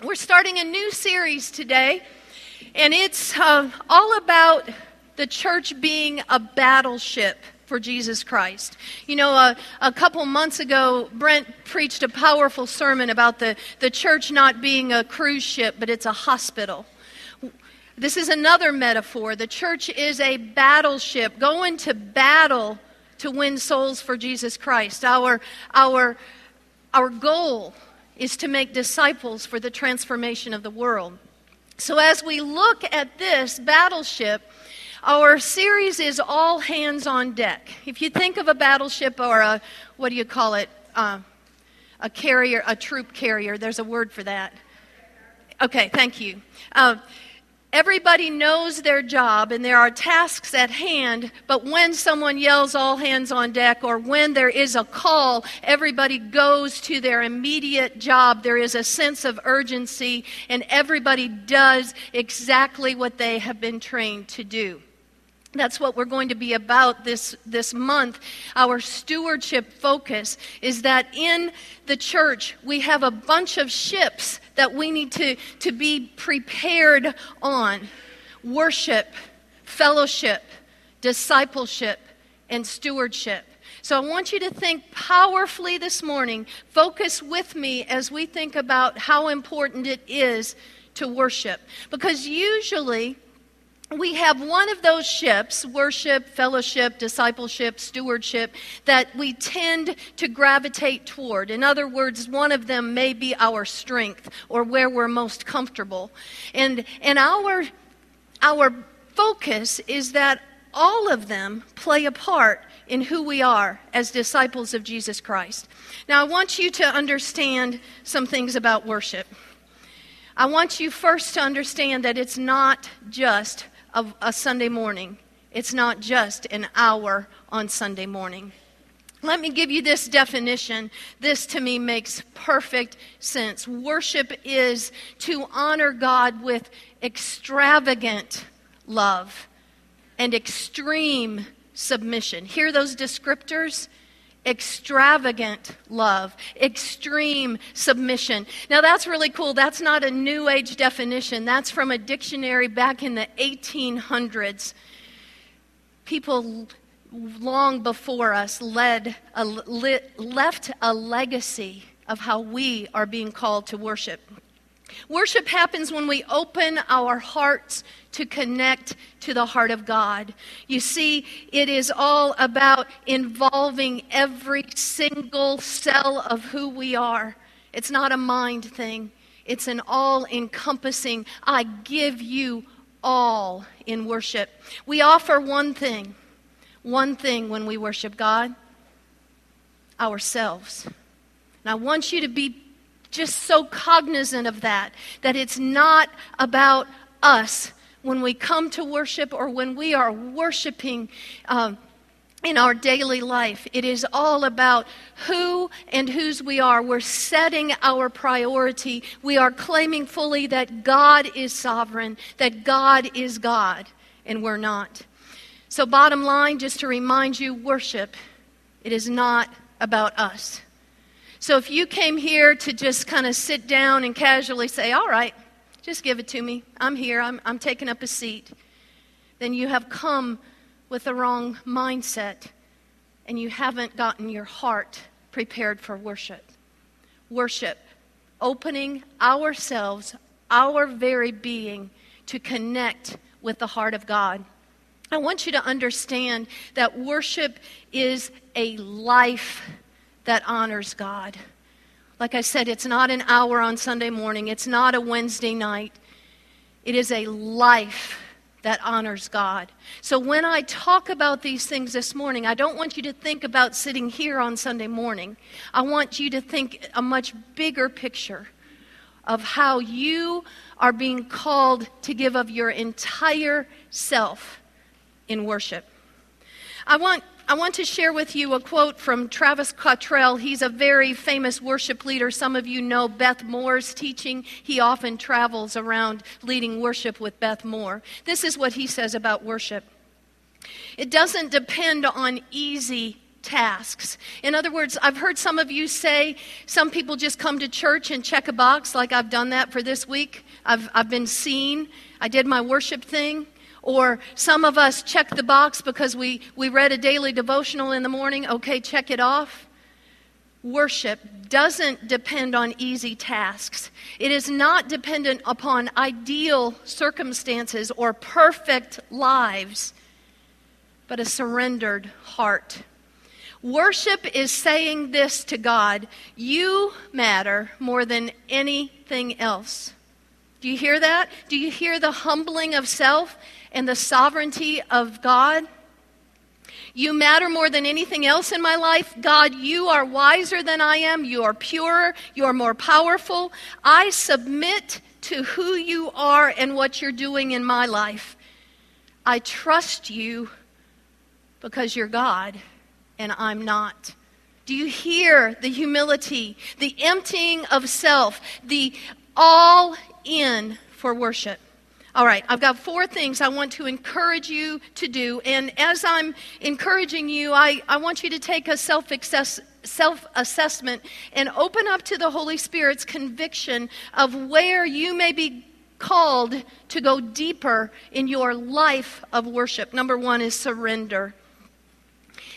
We're starting a new series today, and it's uh, all about the church being a battleship for Jesus Christ. You know, uh, a couple months ago, Brent preached a powerful sermon about the, the church not being a cruise ship, but it's a hospital. This is another metaphor. The church is a battleship going to battle to win souls for Jesus Christ. Our, our, our goal is to make disciples for the transformation of the world. So, as we look at this battleship, our series is all hands on deck. If you think of a battleship or a, what do you call it? Uh, a carrier, a troop carrier, there's a word for that. Okay, thank you. Uh, Everybody knows their job and there are tasks at hand, but when someone yells all hands on deck or when there is a call, everybody goes to their immediate job. There is a sense of urgency and everybody does exactly what they have been trained to do. That's what we're going to be about this, this month. Our stewardship focus is that in the church, we have a bunch of ships that we need to, to be prepared on worship, fellowship, discipleship, and stewardship. So I want you to think powerfully this morning. Focus with me as we think about how important it is to worship. Because usually, we have one of those ships worship, fellowship, discipleship, stewardship that we tend to gravitate toward. In other words, one of them may be our strength or where we're most comfortable. And, and our, our focus is that all of them play a part in who we are as disciples of Jesus Christ. Now, I want you to understand some things about worship. I want you first to understand that it's not just of a Sunday morning. It's not just an hour on Sunday morning. Let me give you this definition. This to me makes perfect sense. Worship is to honor God with extravagant love and extreme submission. Hear those descriptors? Extravagant love, extreme submission. Now, that's really cool. That's not a New Age definition, that's from a dictionary back in the 1800s. People long before us led a, left a legacy of how we are being called to worship. Worship happens when we open our hearts to connect to the heart of God. You see, it is all about involving every single cell of who we are. It's not a mind thing, it's an all encompassing, I give you all in worship. We offer one thing, one thing when we worship God ourselves. And I want you to be just so cognizant of that, that it's not about us when we come to worship or when we are worshiping. Um, in our daily life. It is all about who and whose we are. We're setting our priority. We are claiming fully that God is sovereign, that God is God, and we're not. So, bottom line, just to remind you worship, it is not about us. So if you came here to just kind of sit down and casually say, All right, just give it to me, I'm here, I'm, I'm taking up a seat, then you have come with the wrong mindset and you haven't gotten your heart prepared for worship. Worship, opening ourselves, our very being, to connect with the heart of God. I want you to understand that worship is a life that honors God. Like I said, it's not an hour on Sunday morning, it's not a Wednesday night. It is a life that honors God. So when I talk about these things this morning, I don't want you to think about sitting here on Sunday morning. I want you to think a much bigger picture of how you are being called to give of your entire self in worship. I want I want to share with you a quote from Travis Cottrell. He's a very famous worship leader. Some of you know Beth Moore's teaching. He often travels around leading worship with Beth Moore. This is what he says about worship it doesn't depend on easy tasks. In other words, I've heard some of you say some people just come to church and check a box, like I've done that for this week. I've, I've been seen, I did my worship thing. Or some of us check the box because we, we read a daily devotional in the morning. Okay, check it off. Worship doesn't depend on easy tasks. It is not dependent upon ideal circumstances or perfect lives, but a surrendered heart. Worship is saying this to God You matter more than anything else. Do you hear that? Do you hear the humbling of self and the sovereignty of God? You matter more than anything else in my life. God, you are wiser than I am. You are purer. You are more powerful. I submit to who you are and what you're doing in my life. I trust you because you're God and I'm not. Do you hear the humility, the emptying of self, the all in for worship? All right, I've got four things I want to encourage you to do. And as I'm encouraging you, I, I want you to take a self assessment and open up to the Holy Spirit's conviction of where you may be called to go deeper in your life of worship. Number one is surrender.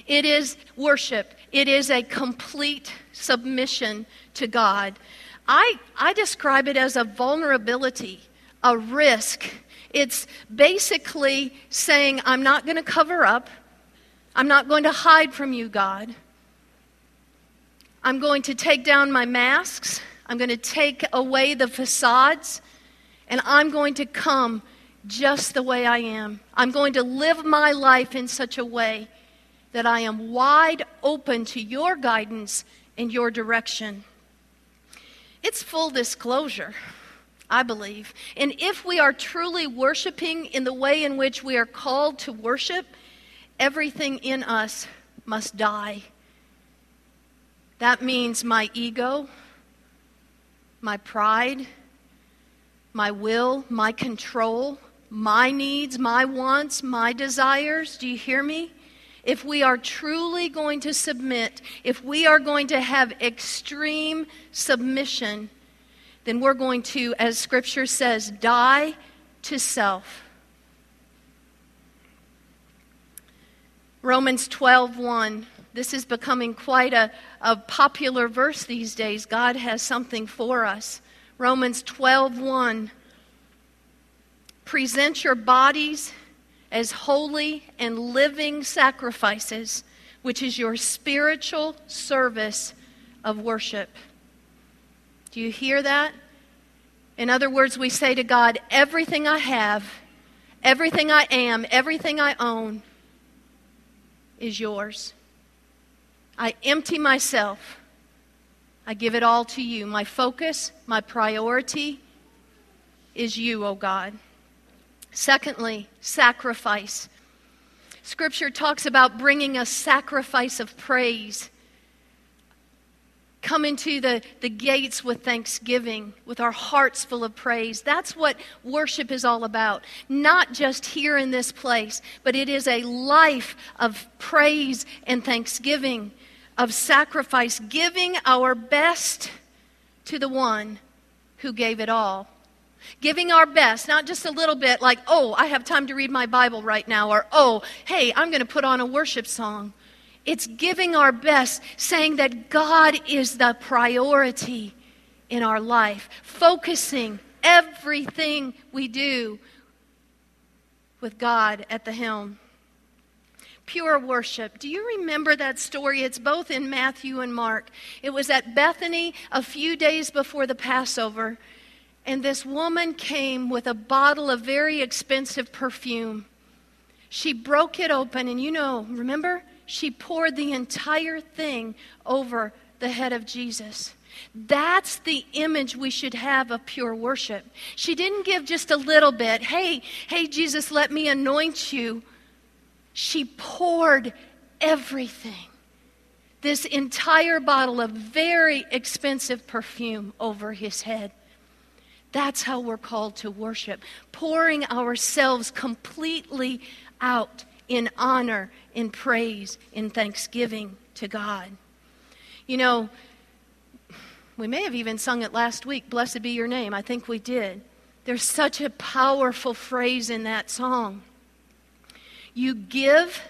It is worship, it is a complete submission to God. I, I describe it as a vulnerability, a risk. It's basically saying, I'm not going to cover up, I'm not going to hide from you, God. I'm going to take down my masks, I'm going to take away the facades, and I'm going to come just the way I am. I'm going to live my life in such a way that I am wide open to your guidance and your direction. Full disclosure, I believe. And if we are truly worshiping in the way in which we are called to worship, everything in us must die. That means my ego, my pride, my will, my control, my needs, my wants, my desires. Do you hear me? If we are truly going to submit, if we are going to have extreme submission, then we're going to, as Scripture says, die to self. Romans 12 1. This is becoming quite a, a popular verse these days. God has something for us. Romans 12 1. Present your bodies as holy and living sacrifices, which is your spiritual service of worship. Do you hear that? In other words, we say to God, everything I have, everything I am, everything I own is yours. I empty myself. I give it all to you. My focus, my priority is you, O oh God. Secondly, sacrifice. Scripture talks about bringing a sacrifice of praise. Come into the, the gates with thanksgiving, with our hearts full of praise. That's what worship is all about. Not just here in this place, but it is a life of praise and thanksgiving, of sacrifice, giving our best to the one who gave it all. Giving our best, not just a little bit like, oh, I have time to read my Bible right now, or oh, hey, I'm going to put on a worship song. It's giving our best, saying that God is the priority in our life, focusing everything we do with God at the helm. Pure worship. Do you remember that story? It's both in Matthew and Mark. It was at Bethany a few days before the Passover. And this woman came with a bottle of very expensive perfume. She broke it open, and you know, remember? She poured the entire thing over the head of Jesus. That's the image we should have of pure worship. She didn't give just a little bit. Hey, hey, Jesus, let me anoint you. She poured everything. This entire bottle of very expensive perfume over his head. That's how we're called to worship, pouring ourselves completely out in honor, in praise, in thanksgiving to God. You know, we may have even sung it last week, Blessed be your name. I think we did. There's such a powerful phrase in that song. You give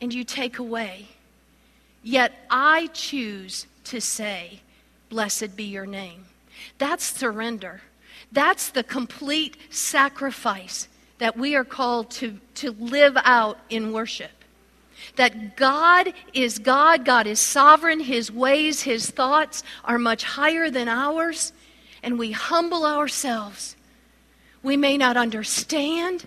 and you take away. Yet I choose to say, Blessed be your name. That's surrender. That's the complete sacrifice that we are called to, to live out in worship. That God is God, God is sovereign, His ways, His thoughts are much higher than ours, and we humble ourselves. We may not understand,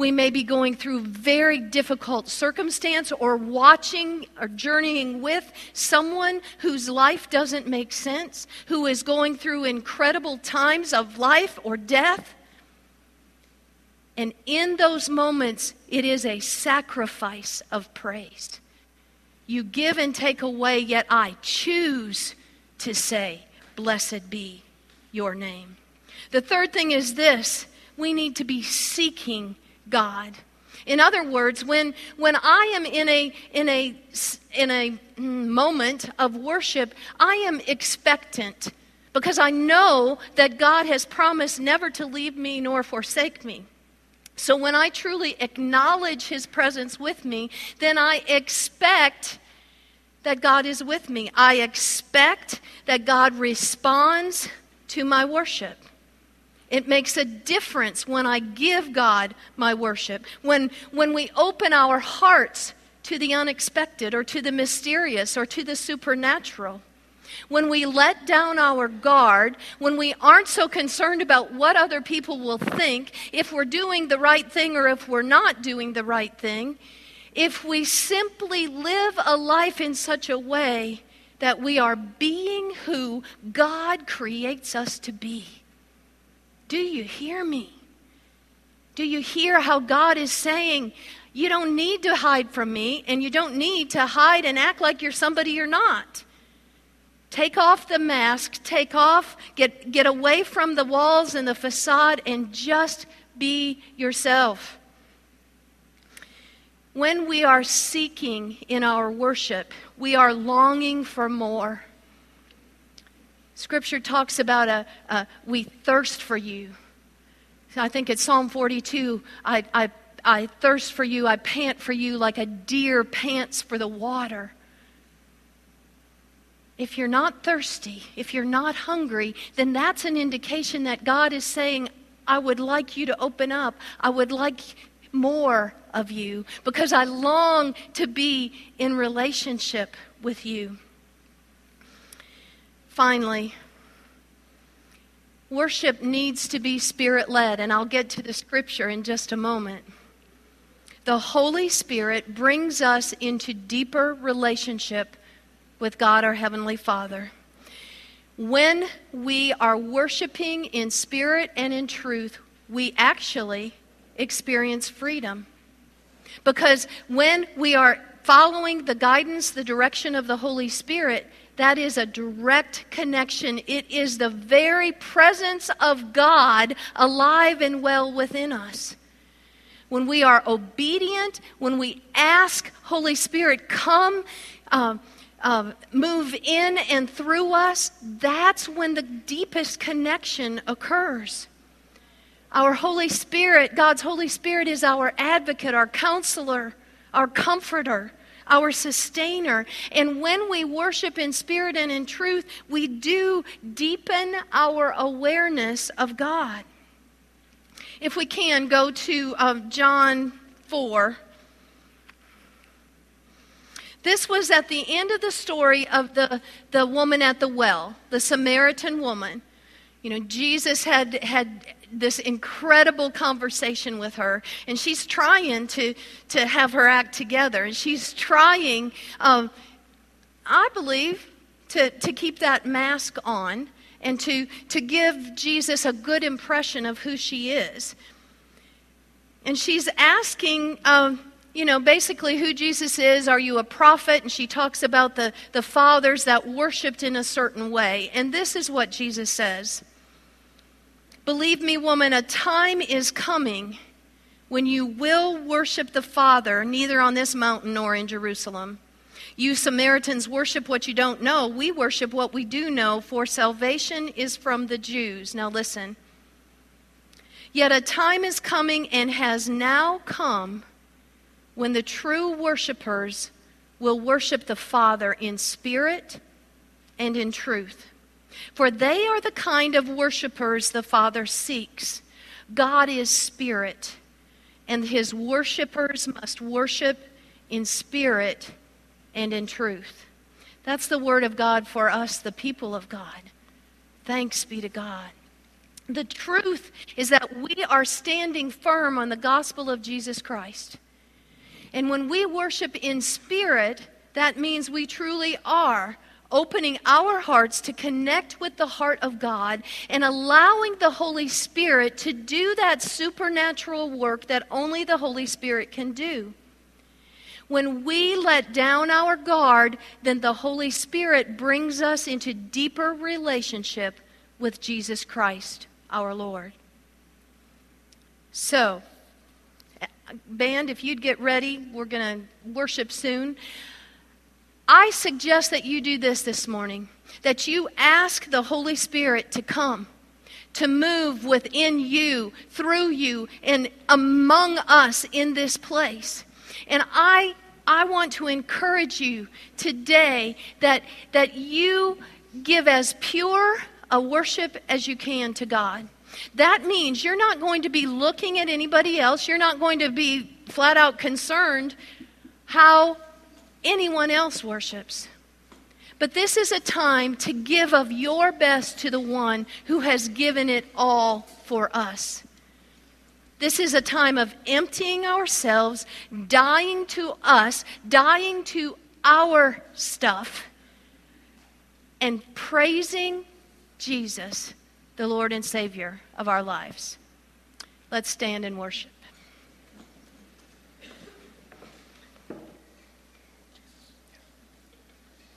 we may be going through very difficult circumstance or watching or journeying with someone whose life doesn't make sense, who is going through incredible times of life or death. And in those moments, it is a sacrifice of praise. You give and take away, yet I choose to say, Blessed be your name. The third thing is this we need to be seeking God. In other words, when, when I am in a, in, a, in a moment of worship, I am expectant because I know that God has promised never to leave me nor forsake me. So when I truly acknowledge His presence with me, then I expect that God is with me. I expect that God responds to my worship. It makes a difference when I give God my worship. When, when we open our hearts to the unexpected or to the mysterious or to the supernatural. When we let down our guard, when we aren't so concerned about what other people will think, if we're doing the right thing or if we're not doing the right thing, if we simply live a life in such a way that we are being who God creates us to be do you hear me? Do you hear how God is saying, You don't need to hide from me, and you don't need to hide and act like you're somebody you're not? Take off the mask, take off, get, get away from the walls and the facade, and just be yourself. When we are seeking in our worship, we are longing for more. Scripture talks about a, a we thirst for you. I think it's Psalm 42. I, I, I thirst for you, I pant for you like a deer pants for the water. If you're not thirsty, if you're not hungry, then that's an indication that God is saying, I would like you to open up. I would like more of you because I long to be in relationship with you. Finally, worship needs to be spirit led, and I'll get to the scripture in just a moment. The Holy Spirit brings us into deeper relationship with God our Heavenly Father. When we are worshiping in spirit and in truth, we actually experience freedom. Because when we are following the guidance, the direction of the Holy Spirit, that is a direct connection. It is the very presence of God alive and well within us. When we are obedient, when we ask, Holy Spirit, come, uh, uh, move in and through us, that's when the deepest connection occurs. Our Holy Spirit, God's Holy Spirit, is our advocate, our counselor, our comforter our sustainer. And when we worship in spirit and in truth, we do deepen our awareness of God. If we can, go to um, John 4. This was at the end of the story of the, the woman at the well, the Samaritan woman. You know, Jesus had, had this incredible conversation with her, and she's trying to, to have her act together. And she's trying, um, I believe, to, to keep that mask on and to, to give Jesus a good impression of who she is. And she's asking, um, you know, basically who Jesus is. Are you a prophet? And she talks about the, the fathers that worshiped in a certain way. And this is what Jesus says Believe me, woman, a time is coming when you will worship the Father, neither on this mountain nor in Jerusalem. You Samaritans worship what you don't know. We worship what we do know, for salvation is from the Jews. Now listen. Yet a time is coming and has now come when the true worshipers will worship the Father in spirit and in truth. For they are the kind of worshipers the Father seeks. God is spirit, and his worshipers must worship in spirit and in truth. That's the word of God for us, the people of God. Thanks be to God. The truth is that we are standing firm on the gospel of Jesus Christ. And when we worship in spirit, that means we truly are opening our hearts to connect with the heart of God and allowing the Holy Spirit to do that supernatural work that only the Holy Spirit can do. When we let down our guard, then the Holy Spirit brings us into deeper relationship with Jesus Christ, our Lord. So, band, if you'd get ready, we're going to worship soon. I suggest that you do this this morning that you ask the Holy Spirit to come, to move within you, through you, and among us in this place. And I, I want to encourage you today that, that you give as pure a worship as you can to God. That means you're not going to be looking at anybody else. You're not going to be flat out concerned how anyone else worships. But this is a time to give of your best to the one who has given it all for us. This is a time of emptying ourselves, dying to us, dying to our stuff, and praising Jesus, the Lord and Savior of our lives. Let's stand and worship.